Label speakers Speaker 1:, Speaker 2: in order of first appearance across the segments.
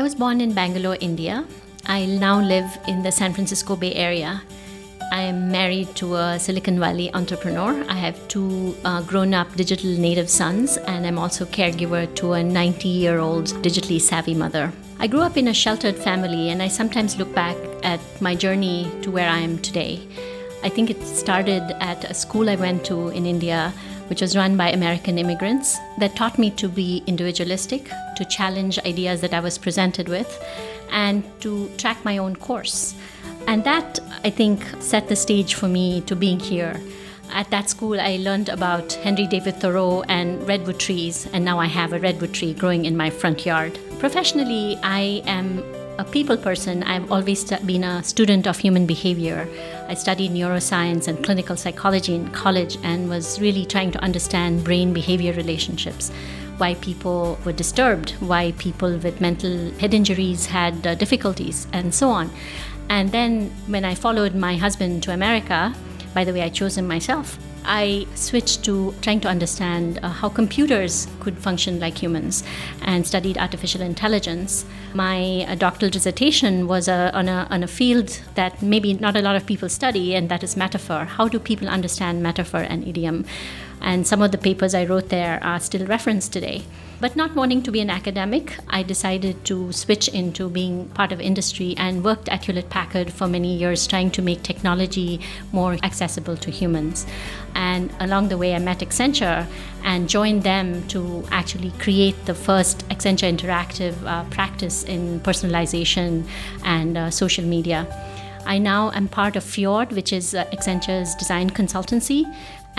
Speaker 1: I was born in Bangalore, India. I now live in the San Francisco Bay Area. I am married to a Silicon Valley entrepreneur. I have two uh, grown up digital native sons, and I'm also caregiver to a 90 year old digitally savvy mother. I grew up in a sheltered family, and I sometimes look back at my journey to where I am today. I think it started at a school I went to in India, which was run by American immigrants, that taught me to be individualistic, to challenge ideas that I was presented with, and to track my own course. And that, I think, set the stage for me to being here. At that school, I learned about Henry David Thoreau and redwood trees, and now I have a redwood tree growing in my front yard. Professionally, I am a people person. I've always been a student of human behavior. I studied neuroscience and clinical psychology in college and was really trying to understand brain behavior relationships why people were disturbed, why people with mental head injuries had uh, difficulties, and so on. And then when I followed my husband to America, by the way, I chose him myself. I switched to trying to understand uh, how computers could function like humans and studied artificial intelligence. My uh, doctoral dissertation was uh, on, a, on a field that maybe not a lot of people study, and that is metaphor. How do people understand metaphor and idiom? And some of the papers I wrote there are still referenced today. But not wanting to be an academic, I decided to switch into being part of industry and worked at Hewlett Packard for many years trying to make technology more accessible to humans. And along the way, I met Accenture and joined them to actually create the first Accenture Interactive uh, practice in personalization and uh, social media. I now am part of Fjord, which is uh, Accenture's design consultancy,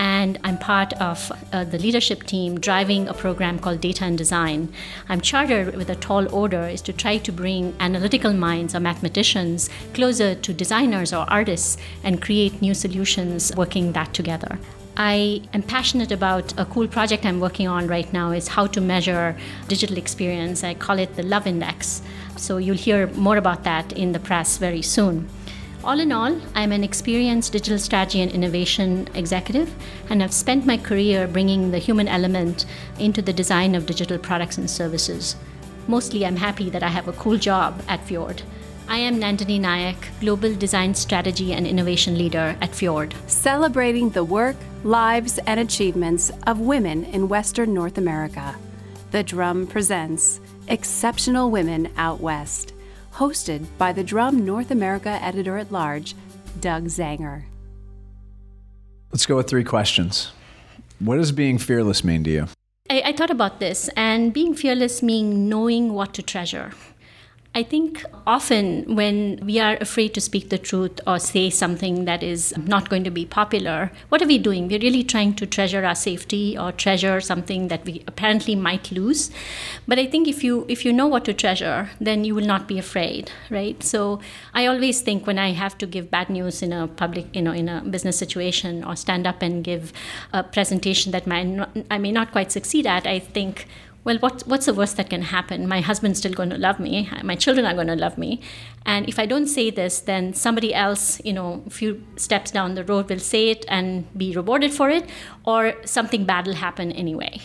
Speaker 1: and I'm part of uh, the leadership team driving a program called Data and Design. I'm chartered with a tall order is to try to bring analytical minds or mathematicians closer to designers or artists and create new solutions working that together. I am passionate about a cool project I'm working on right now is how to measure digital experience. I call it the Love Index. So you'll hear more about that in the press very soon. All in all, I'm an experienced digital strategy and innovation executive, and I've spent my career bringing the human element into the design of digital products and services. Mostly, I'm happy that I have a cool job at Fjord. I am Nandini Nayak, Global Design Strategy and Innovation Leader at Fjord.
Speaker 2: Celebrating the work, lives, and achievements of women in Western North America. The Drum presents Exceptional Women Out West hosted by the Drum North America editor at large, Doug Zanger.
Speaker 3: Let's go with three questions. What does being fearless mean to you?
Speaker 1: I, I thought about this, and being fearless means knowing what to treasure. I think often when we are afraid to speak the truth or say something that is not going to be popular, what are we doing? We're really trying to treasure our safety or treasure something that we apparently might lose. But I think if you if you know what to treasure, then you will not be afraid, right? So I always think when I have to give bad news in a public, you know, in a business situation or stand up and give a presentation that my, I may not quite succeed at, I think well, what, what's the worst that can happen? My husband's still going to love me. My children are going to love me. And if I don't say this, then somebody else, you know, a few steps down the road will say it and be rewarded for it, or something bad will happen anyway,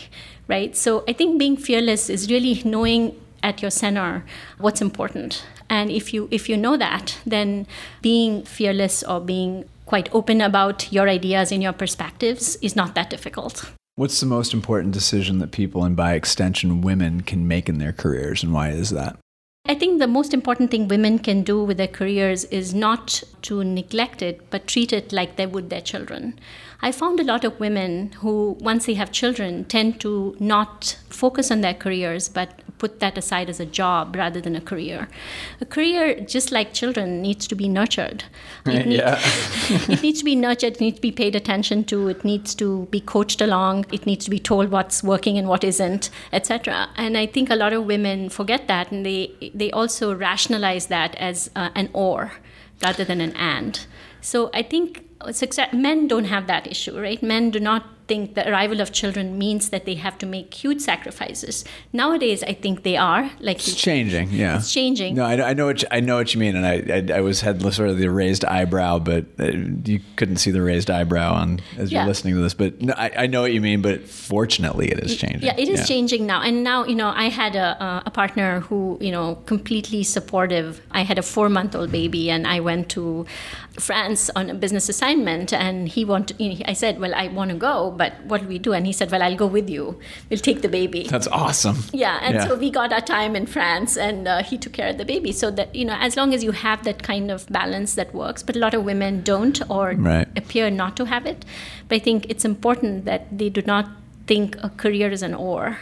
Speaker 1: right? So I think being fearless is really knowing at your center what's important. And if you if you know that, then being fearless or being quite open about your ideas and your perspectives is not that difficult.
Speaker 3: What's the most important decision that people, and by extension, women, can make in their careers, and why is that?
Speaker 1: I think the most important thing women can do with their careers is not to neglect it, but treat it like they would their children. I found a lot of women who, once they have children, tend to not focus on their careers, but put that aside as a job rather than a career. A career, just like children, needs to be nurtured.
Speaker 3: It, need, yeah.
Speaker 1: it needs to be nurtured, it needs to be paid attention to, it needs to be coached along, it needs to be told what's working and what isn't, etc. And I think a lot of women forget that and they, they also rationalize that as uh, an or rather than an and. So I think success, men don't have that issue, right? Men do not think the arrival of children means that they have to make huge sacrifices. Nowadays, I think they are like
Speaker 3: it's changing. Yeah,
Speaker 1: it's changing.
Speaker 3: No, I, I know what you, I know what you mean, and I, I, I was had sort of the raised eyebrow, but uh, you couldn't see the raised eyebrow on as
Speaker 1: Yeah.
Speaker 3: you're listening to this. But no, I, I know what you mean. But fortunately, it is changing.
Speaker 1: Yeah, it is changing now. And now, you know, I had a, a- a partner who, you know, completely supportive. I had a four month old baby and I went to France on a business assignment and he wanted, you know, I said, well, I want to go, but what do we do? And he said, well, I'll go with you. We'll take the baby.
Speaker 3: That's awesome.
Speaker 1: Yeah, and
Speaker 3: Yeah.
Speaker 1: so we got our time in France, and uh, he took care of the baby. So that you know, as long as you have that kind of balance, that works. But a lot of women don't, or
Speaker 3: Right.
Speaker 1: appear not to have it. But I think it's important that they do not think a career is an or.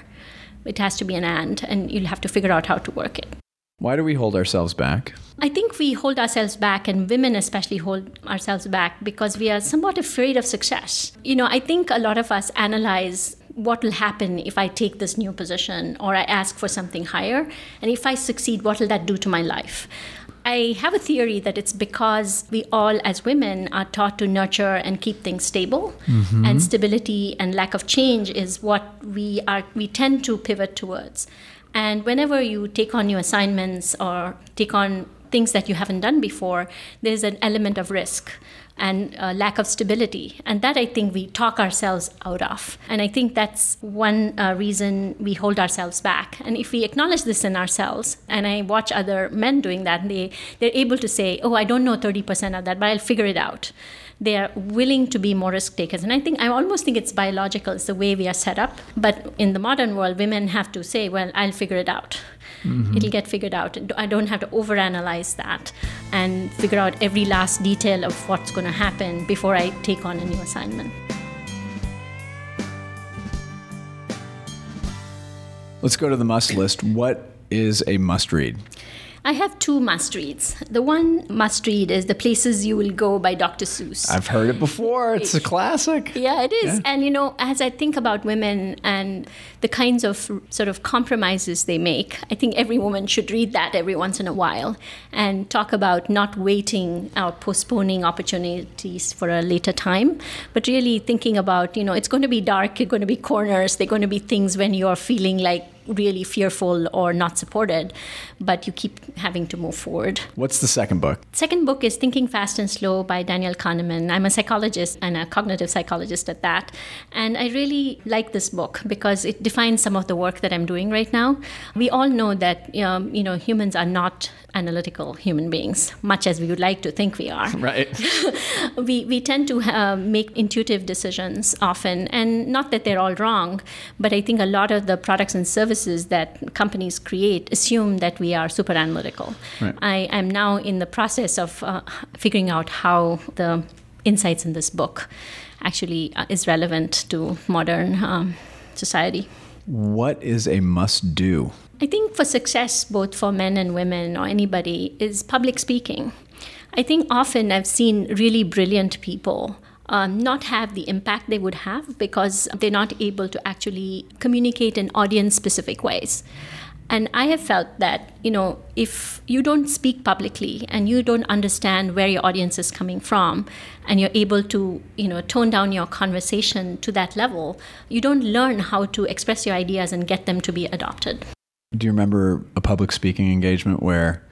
Speaker 1: It has to be an and, and you'll have to figure out how to work it.
Speaker 3: Why do we hold ourselves back?
Speaker 1: I think we hold ourselves back, and women especially hold ourselves back because we are somewhat afraid of success. You know, I think a lot of us analyze what will happen if I take this new position or I ask for something higher, and if I succeed, what will that do to my life? I have a theory that it's because we all, as women, are taught to nurture and keep things stable, mm-hmm. and stability and lack of change is what we are. We tend to pivot towards. And whenever you take on new assignments or take on things that you haven't done before, there's an element of risk and lack of stability. And that I think we talk ourselves out of. And I think that's one uh, reason we hold ourselves back. And if we acknowledge this in ourselves, and I watch other men doing that, they, they're able to say, oh, I don't know 30% of that, but I'll figure it out. They are willing to be more risk takers. And I think, I almost think it's biological, it's the way we are set up. But in the modern world, women have to say, well, I'll figure it out. Mm-hmm. It'll get figured out. I don't have to overanalyze that and figure out every last detail of what's going to happen before I take on a new assignment.
Speaker 3: Let's go to the must list. What is a must read?
Speaker 1: I have two must reads. The one must read is The Places You Will Go by Dr. Seuss.
Speaker 3: I've heard it before. It's a classic.
Speaker 1: Yeah, it is. And you know, as I think about women and the kinds of sort of compromises they make, I think every woman should read that every once in a while and talk about not waiting or postponing opportunities for a later time, but really thinking about, you know, it's going to be dark, you're going to be corners, there are going to be things when you're feeling like really fearful or not supported, but you keep having to move forward.
Speaker 3: What's the second book?
Speaker 1: Second book is Thinking Fast and Slow by Daniel Kahneman. I'm a psychologist and a cognitive psychologist at that. And I really like this book because it defines some of the work that I'm doing right now. We all know that um, you know humans are not analytical human beings, much as we would like to think we are
Speaker 3: Right.
Speaker 1: we, we tend to uh, make intuitive decisions often, and not that they're all wrong, but I think a lot of the products and services that companies create assume that we are super analytical.
Speaker 3: Right.
Speaker 1: I am now in the process of uh, figuring out how the insights in this book actually uh, is relevant to modern um, society.
Speaker 3: What is a must do?
Speaker 1: I think for success, both for men and women or anybody, is public speaking. I think often I've seen really brilliant people um, not have the impact they would have because they're not able to actually communicate in audience specific ways. And I have felt that, you know, if you don't speak publicly and you don't understand where your audience is coming from and you're able to, you know, tone down your conversation to that level, you don't learn how to express your ideas and get them to be adopted.
Speaker 3: Do you remember a public speaking engagement where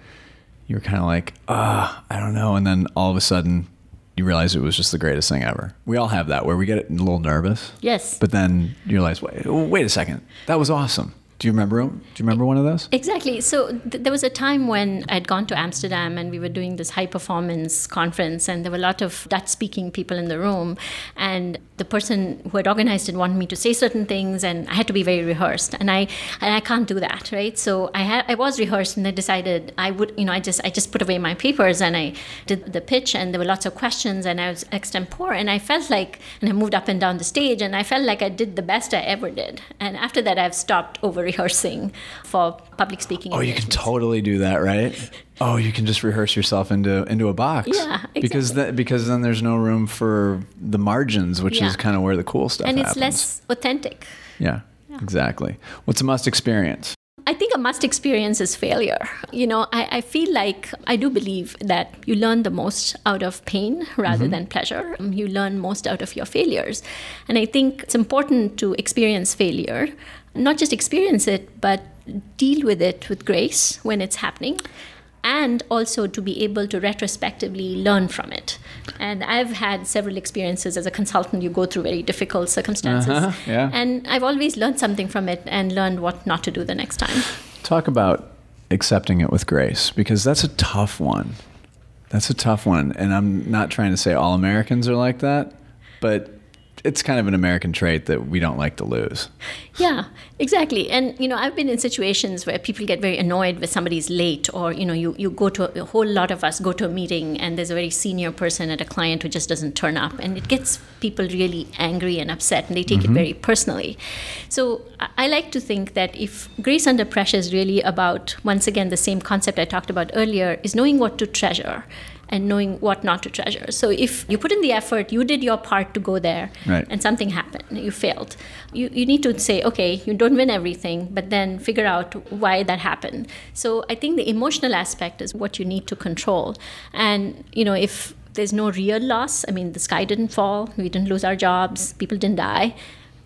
Speaker 3: you were kind of like, ah, I don't know, and then all of a sudden you realize it was just the greatest thing ever? We all have that where we get a little nervous,
Speaker 1: Yes.
Speaker 3: but then you realize, wait, wait a second, that was awesome. Do you remember? Do you remember one of those?
Speaker 1: Exactly. So th- there was a time when I'd gone to Amsterdam and we were doing this high performance conference, and there were a lot of Dutch speaking people in the room. And the person who had organized it wanted me to say certain things, and I had to be very rehearsed. And I and I can't do that, right? So I I was rehearsed, and I decided I would, you know, I just I just put away my papers and I did the pitch, and there were lots of questions, and I was extempore, and I felt like, and I moved up and down the stage, and I felt like I did the best I ever did. And after that, I've stopped over rehearsing for public speaking.
Speaker 3: Oh, you can totally do that, right? Oh, you can just rehearse yourself into into a box.
Speaker 1: Yeah,
Speaker 3: Because
Speaker 1: exactly.
Speaker 3: that because then there's no room for the margins, which
Speaker 1: Yeah.
Speaker 3: is kind of where the cool stuff
Speaker 1: and it's
Speaker 3: happens.
Speaker 1: less authentic.
Speaker 3: Yeah, exactly. What's a must experience?
Speaker 1: I think a must experience is failure. You know, I, I, feel like I do believe that you learn the most out of pain rather mm-hmm. than pleasure. You learn most out of your failures. And I think it's important to experience failure, not just experience it, but deal with it with grace when it's happening and also to be able to retrospectively learn from it. And I've had several experiences as a consultant. You go through very difficult circumstances. Uh-huh, yeah. And I've always learned something from it and learned what not to do the next time.
Speaker 3: Talk about accepting it with grace because that's a tough one. That's a tough one. And I'm not trying to say all Americans are like that, but it's kind of an American trait that we don't like to lose.
Speaker 1: Yeah, exactly. And you know, I've been in situations where people get very annoyed when somebody's late, or you know, you, you go to a, a whole lot of us go to a meeting and there's a very senior person at a client who just doesn't turn up, and it gets people really angry and upset, and they take mm-hmm. it very personally. So I like to think that if grace under pressure is really about once again the same concept I talked about earlier, is knowing what to treasure and knowing what not to treasure. So if you put in the effort, you did your part to go there, right. and something happened, you failed. You, you need to say, okay, you don't win everything, but then figure out why that happened. So I think the emotional aspect is what you need to control. And, you know, if there's no real loss, I mean, the sky didn't fall, we didn't lose our jobs, people didn't die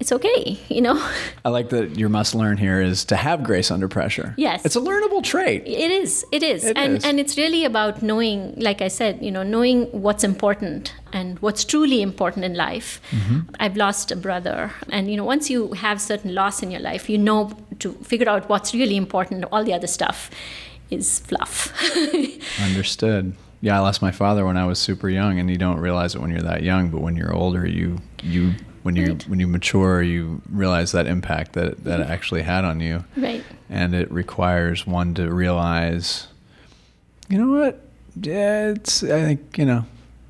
Speaker 1: it's okay, you know?
Speaker 3: I like that your must learn here is to have grace under pressure.
Speaker 1: Yes.
Speaker 3: It's a learnable trait.
Speaker 1: It is. It is. It and is. and it's really about knowing, like I said, you know, knowing what's important and what's truly important in life. Mm-hmm. I've lost a brother. And you know, once you have certain loss in your life, you know to figure out what's really important, all the other stuff is fluff.
Speaker 3: Understood. Yeah, I lost my father when I was super young and you don't realize it when you're that young, but when you're older you you when you right. when you mature, you realize that impact that that it actually had on you.
Speaker 1: Right.
Speaker 3: And it requires one to realize, you know what? Yeah, it's. I think you know,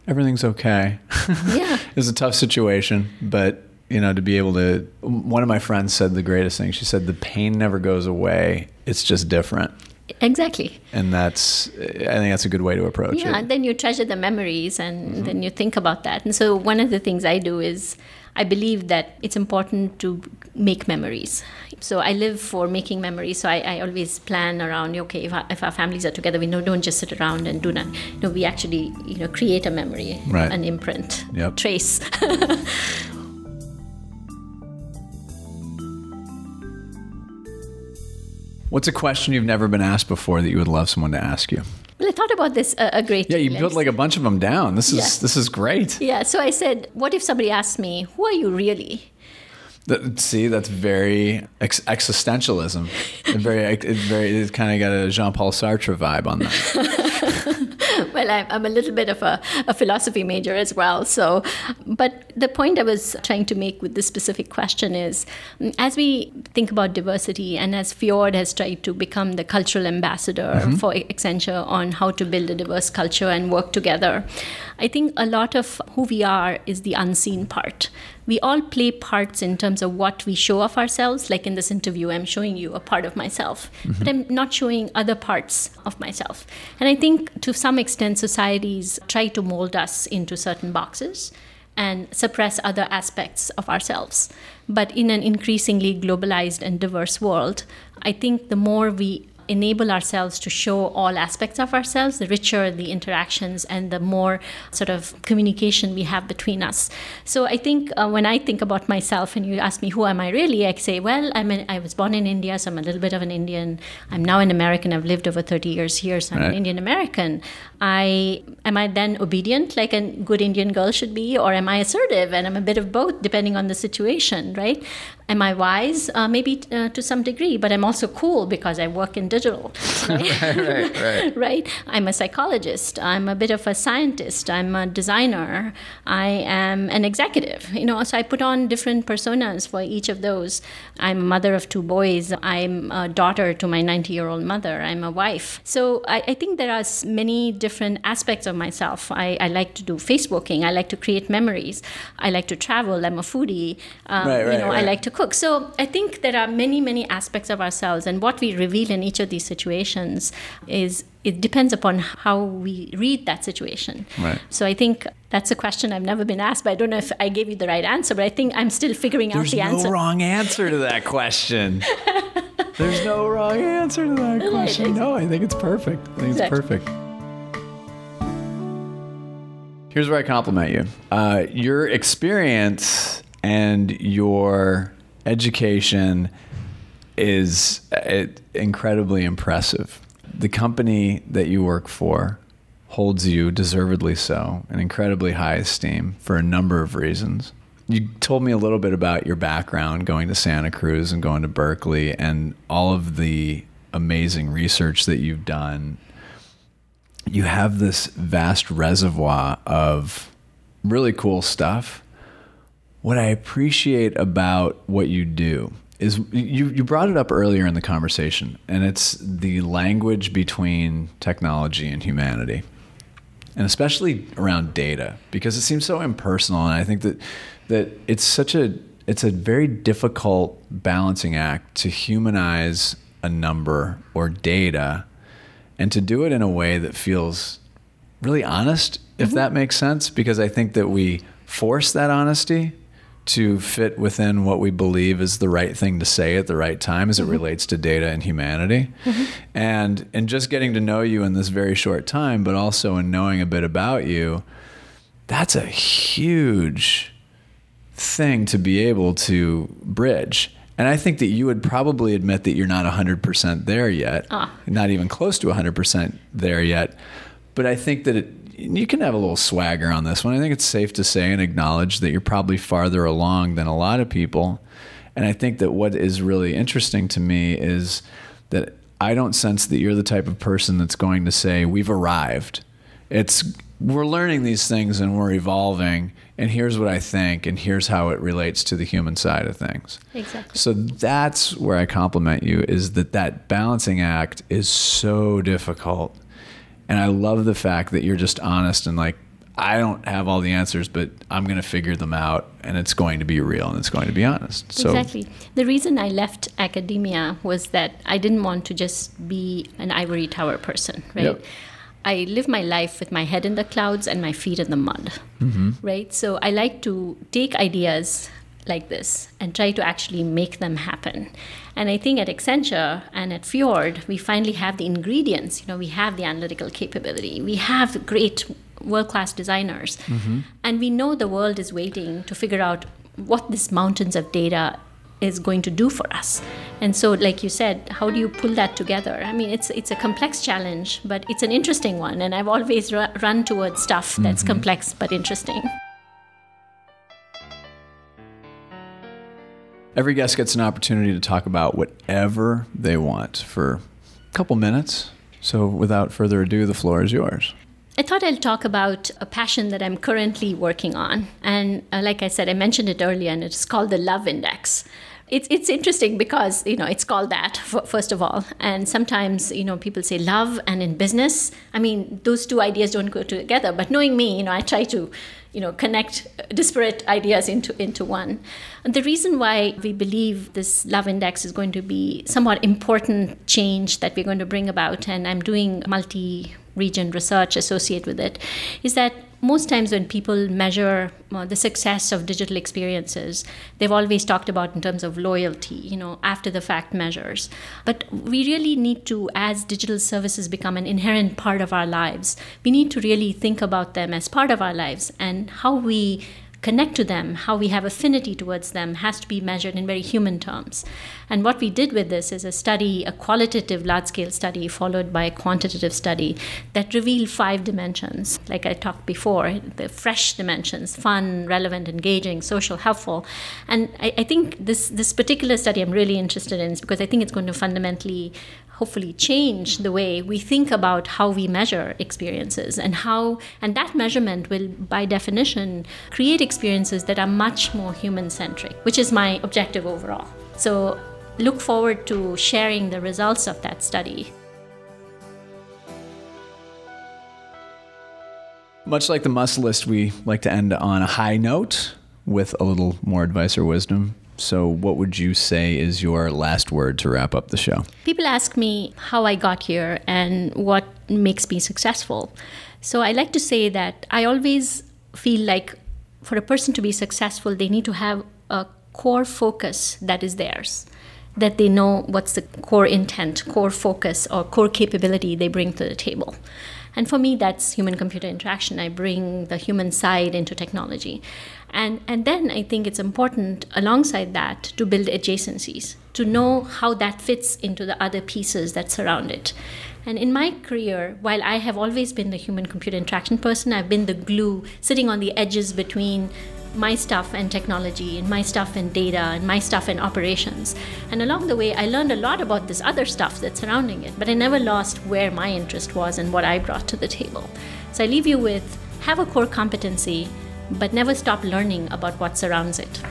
Speaker 3: everything's okay.
Speaker 1: Yeah.
Speaker 3: it's a tough situation, but you know, to be able to. One of my friends said the greatest thing. She said, "The pain never goes away. It's just different."
Speaker 1: Exactly.
Speaker 3: And that's, I think that's a good way to approach
Speaker 1: yeah,
Speaker 3: it.
Speaker 1: Yeah, then you treasure the memories and mm-hmm. then you think about that. And so one of the things I do is I believe that it's important to make memories. So I live for making memories. So I, I always plan around, okay, if our, if our, families are together, we know, don't just sit around and do not, you know, we actually, you know, create a memory, right. an imprint, yep. trace.
Speaker 3: What's a question you've never been asked before that you would love someone to ask you?
Speaker 1: I thought about this a, a great.
Speaker 3: Yeah, you built like a bunch of them down. This is yeah. this is great.
Speaker 1: Yeah. So I said, what if somebody asked me, "Who are you really?"
Speaker 3: see, that's very ex- existentialism. very, it very, it kind of got a Jean Paul Sartre vibe on
Speaker 1: that. well, I'm, I'm, a little bit of a, a, philosophy major as well. So, but the point I was trying to make with this specific question is, as we think about diversity, and as Fjord has tried to become the cultural ambassador mm-hmm. for Accenture on how to build a diverse culture and work together, I think a lot of who we are is the unseen part we all play parts in terms of what we show of ourselves. Like in this interview, I'm showing you a part of myself, mm-hmm. but I'm not showing other parts of myself. And I think to some extent, societies try to mold us into certain boxes and suppress other aspects of ourselves. But in an increasingly globalized and diverse world, I think the more we enable ourselves to show all aspects of ourselves, the richer the interactions and the more sort of communication we have between us. So I think uh, when I think about myself and you ask me who am I really, I say, well, I'm an, I was born in India, so I'm a little bit of an Indian. I'm now an American. I've lived over 30 years here, so I'm right. an Indian American. I am I then obedient like a good Indian girl should be, or am I assertive? And I'm a bit of both, depending on the situation, right? Am I wise? Uh, maybe uh, to some degree, but I'm also cool because I work in digital. Right? right, right, right. right? I'm a psychologist. I'm a bit of a scientist. I'm a designer. I am an executive. You know, so I put on different personas for each of those. I'm a mother of two boys. I'm a daughter to my 90 year old mother. I'm a wife. So I, I think there are many different aspects of myself. I, I, like to do Facebooking. I like to create memories. I like to travel. I'm a foodie. Um, right, right, you know, I like to cook. So I think there are many, many aspects of ourselves, and what we reveal in each of these situations is it depends upon how we read that situation.
Speaker 3: Right.
Speaker 1: So I think that's a question I've never been asked, but I don't know if I gave you the right answer, but I think I'm still figuring
Speaker 3: There's
Speaker 1: out the
Speaker 3: no
Speaker 1: answer.
Speaker 3: There's no wrong answer to that question. There's no wrong answer to that question. No, I think it's perfect. I think
Speaker 1: Exactly.
Speaker 3: it's perfect. Here's where I compliment you. Uh, your experience and your education is uh, incredibly impressive. The company that you work for holds you, deservedly so, in incredibly high esteem for a number of reasons. You told me a little bit about your background going to Santa Cruz and going to Berkeley and all of the amazing research that you've done. You have this vast reservoir of really cool stuff. What I appreciate about what you do is you, you brought it up earlier in the conversation, and it's the language between technology and humanity and especially around data because it seems so impersonal and i think that that it's such a it's a very difficult balancing act to humanize a number or data and to do it in a way that feels really honest if mm-hmm. that makes sense because i think that we force that honesty to fit within what we believe is the right thing to say at the right time as it relates to data and humanity. And and just getting to know you in this very short time, but also in knowing a bit about you, that's a huge thing to be able to bridge. And I think that you would probably admit that you're not 100% there yet,
Speaker 1: Ah.
Speaker 3: not even close to 100% there yet. But I think that it, you can have a little swagger on this one. I think it's safe to say and acknowledge that you're probably farther along than a lot of people. And I think that what is really interesting to me is that I don't sense that you're the type of person that's going to say, We've arrived. It's we're learning these things and we're evolving, and here's what I think, and here's how it relates to the human side of things.
Speaker 1: Exactly.
Speaker 3: So that's where I compliment you is that that balancing act is so difficult. And I love the fact that you're just honest and like I don't have all the answers, but I'm going to figure them out and it's going to be real and it's going to be honest. So
Speaker 1: exactly. The reason I left academia was that I didn't want to just be an ivory tower person, right?
Speaker 3: Yep.
Speaker 1: I live my life with my head in the clouds and my feet in the mud, mm-hmm. right? So I like to take ideas like this and try to actually make them happen. And I think at Accenture and at Fjord, we finally have the ingredients. You know, we have the analytical capability, we have great world class designers, mm-hmm. and we know the world is waiting to figure out what this mountains of data is going to do for us. And so, like you said, how do you pull that together? I mean, it's it's a complex challenge, but it's an interesting one. And I've always ru- run towards stuff that's mm-hmm. complex but interesting.
Speaker 3: Every guest gets an opportunity to talk about whatever they want for a couple minutes. So without further ado, the floor is yours.
Speaker 1: I thought I'll talk about a passion that I'm currently working on. And uh, like I said, I mentioned it earlier, and it's called the Love Index. It's, it's interesting because you know it's called that f- first of all and sometimes you know people say love and in business i mean those two ideas don't go together but knowing me you know i try to you know connect disparate ideas into into one the reason why we believe this love index is going to be somewhat important change that we're going to bring about and i'm doing multi region research associated with it is that most times when people measure uh, the success of digital experiences they've always talked about in terms of loyalty you know after the fact measures. But we really need to as digital services become an inherent part of our lives we need to really think about them as part of our lives and how we connect to them, how we have affinity towards them, has to be measured in very human terms. And what we did with this is a study, a qualitative large scale study, followed by a quantitative study that revealed five dimensions. Like I talked before, the fresh dimensions fun, relevant, engaging, social, helpful. And I, I think this, this particular study I'm really interested in is because I think it's going to fundamentally hopefully change the way we think about how we measure experiences and how and that measurement will by definition create experiences that are much more human centric which is my objective overall so look forward to sharing the results of that study
Speaker 3: Much like the must list, we like to end on a high note with a little more advice or wisdom. So, what would you say is your last word to wrap up the show?
Speaker 1: People ask me how I got here and what makes me successful. So I like to say that I always feel like for a person to be successful, they need to have a core focus that is theirs. that they know what's the core intent, core focus, or core capability they bring to the table. And for me, that's human computer interaction. I bring the human side into technology. And, and then I think it's important alongside that to build adjacencies, to know how that fits into the other pieces that surround it. And in my career, while I have always been the human computer interaction person, I've been the glue sitting on the edges between my stuff and technology and my stuff and data and my stuff and operations. And along the way, I learned a lot about this other stuff that's surrounding it, but I never lost where my interest was and what I brought to the table. So I leave you with have a core competency, but never stop learning about what surrounds it.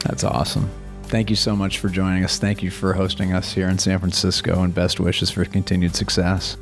Speaker 3: That's awesome. Thank you so much for joining us. Thank you for hosting us here in San Francisco, and best wishes for continued success.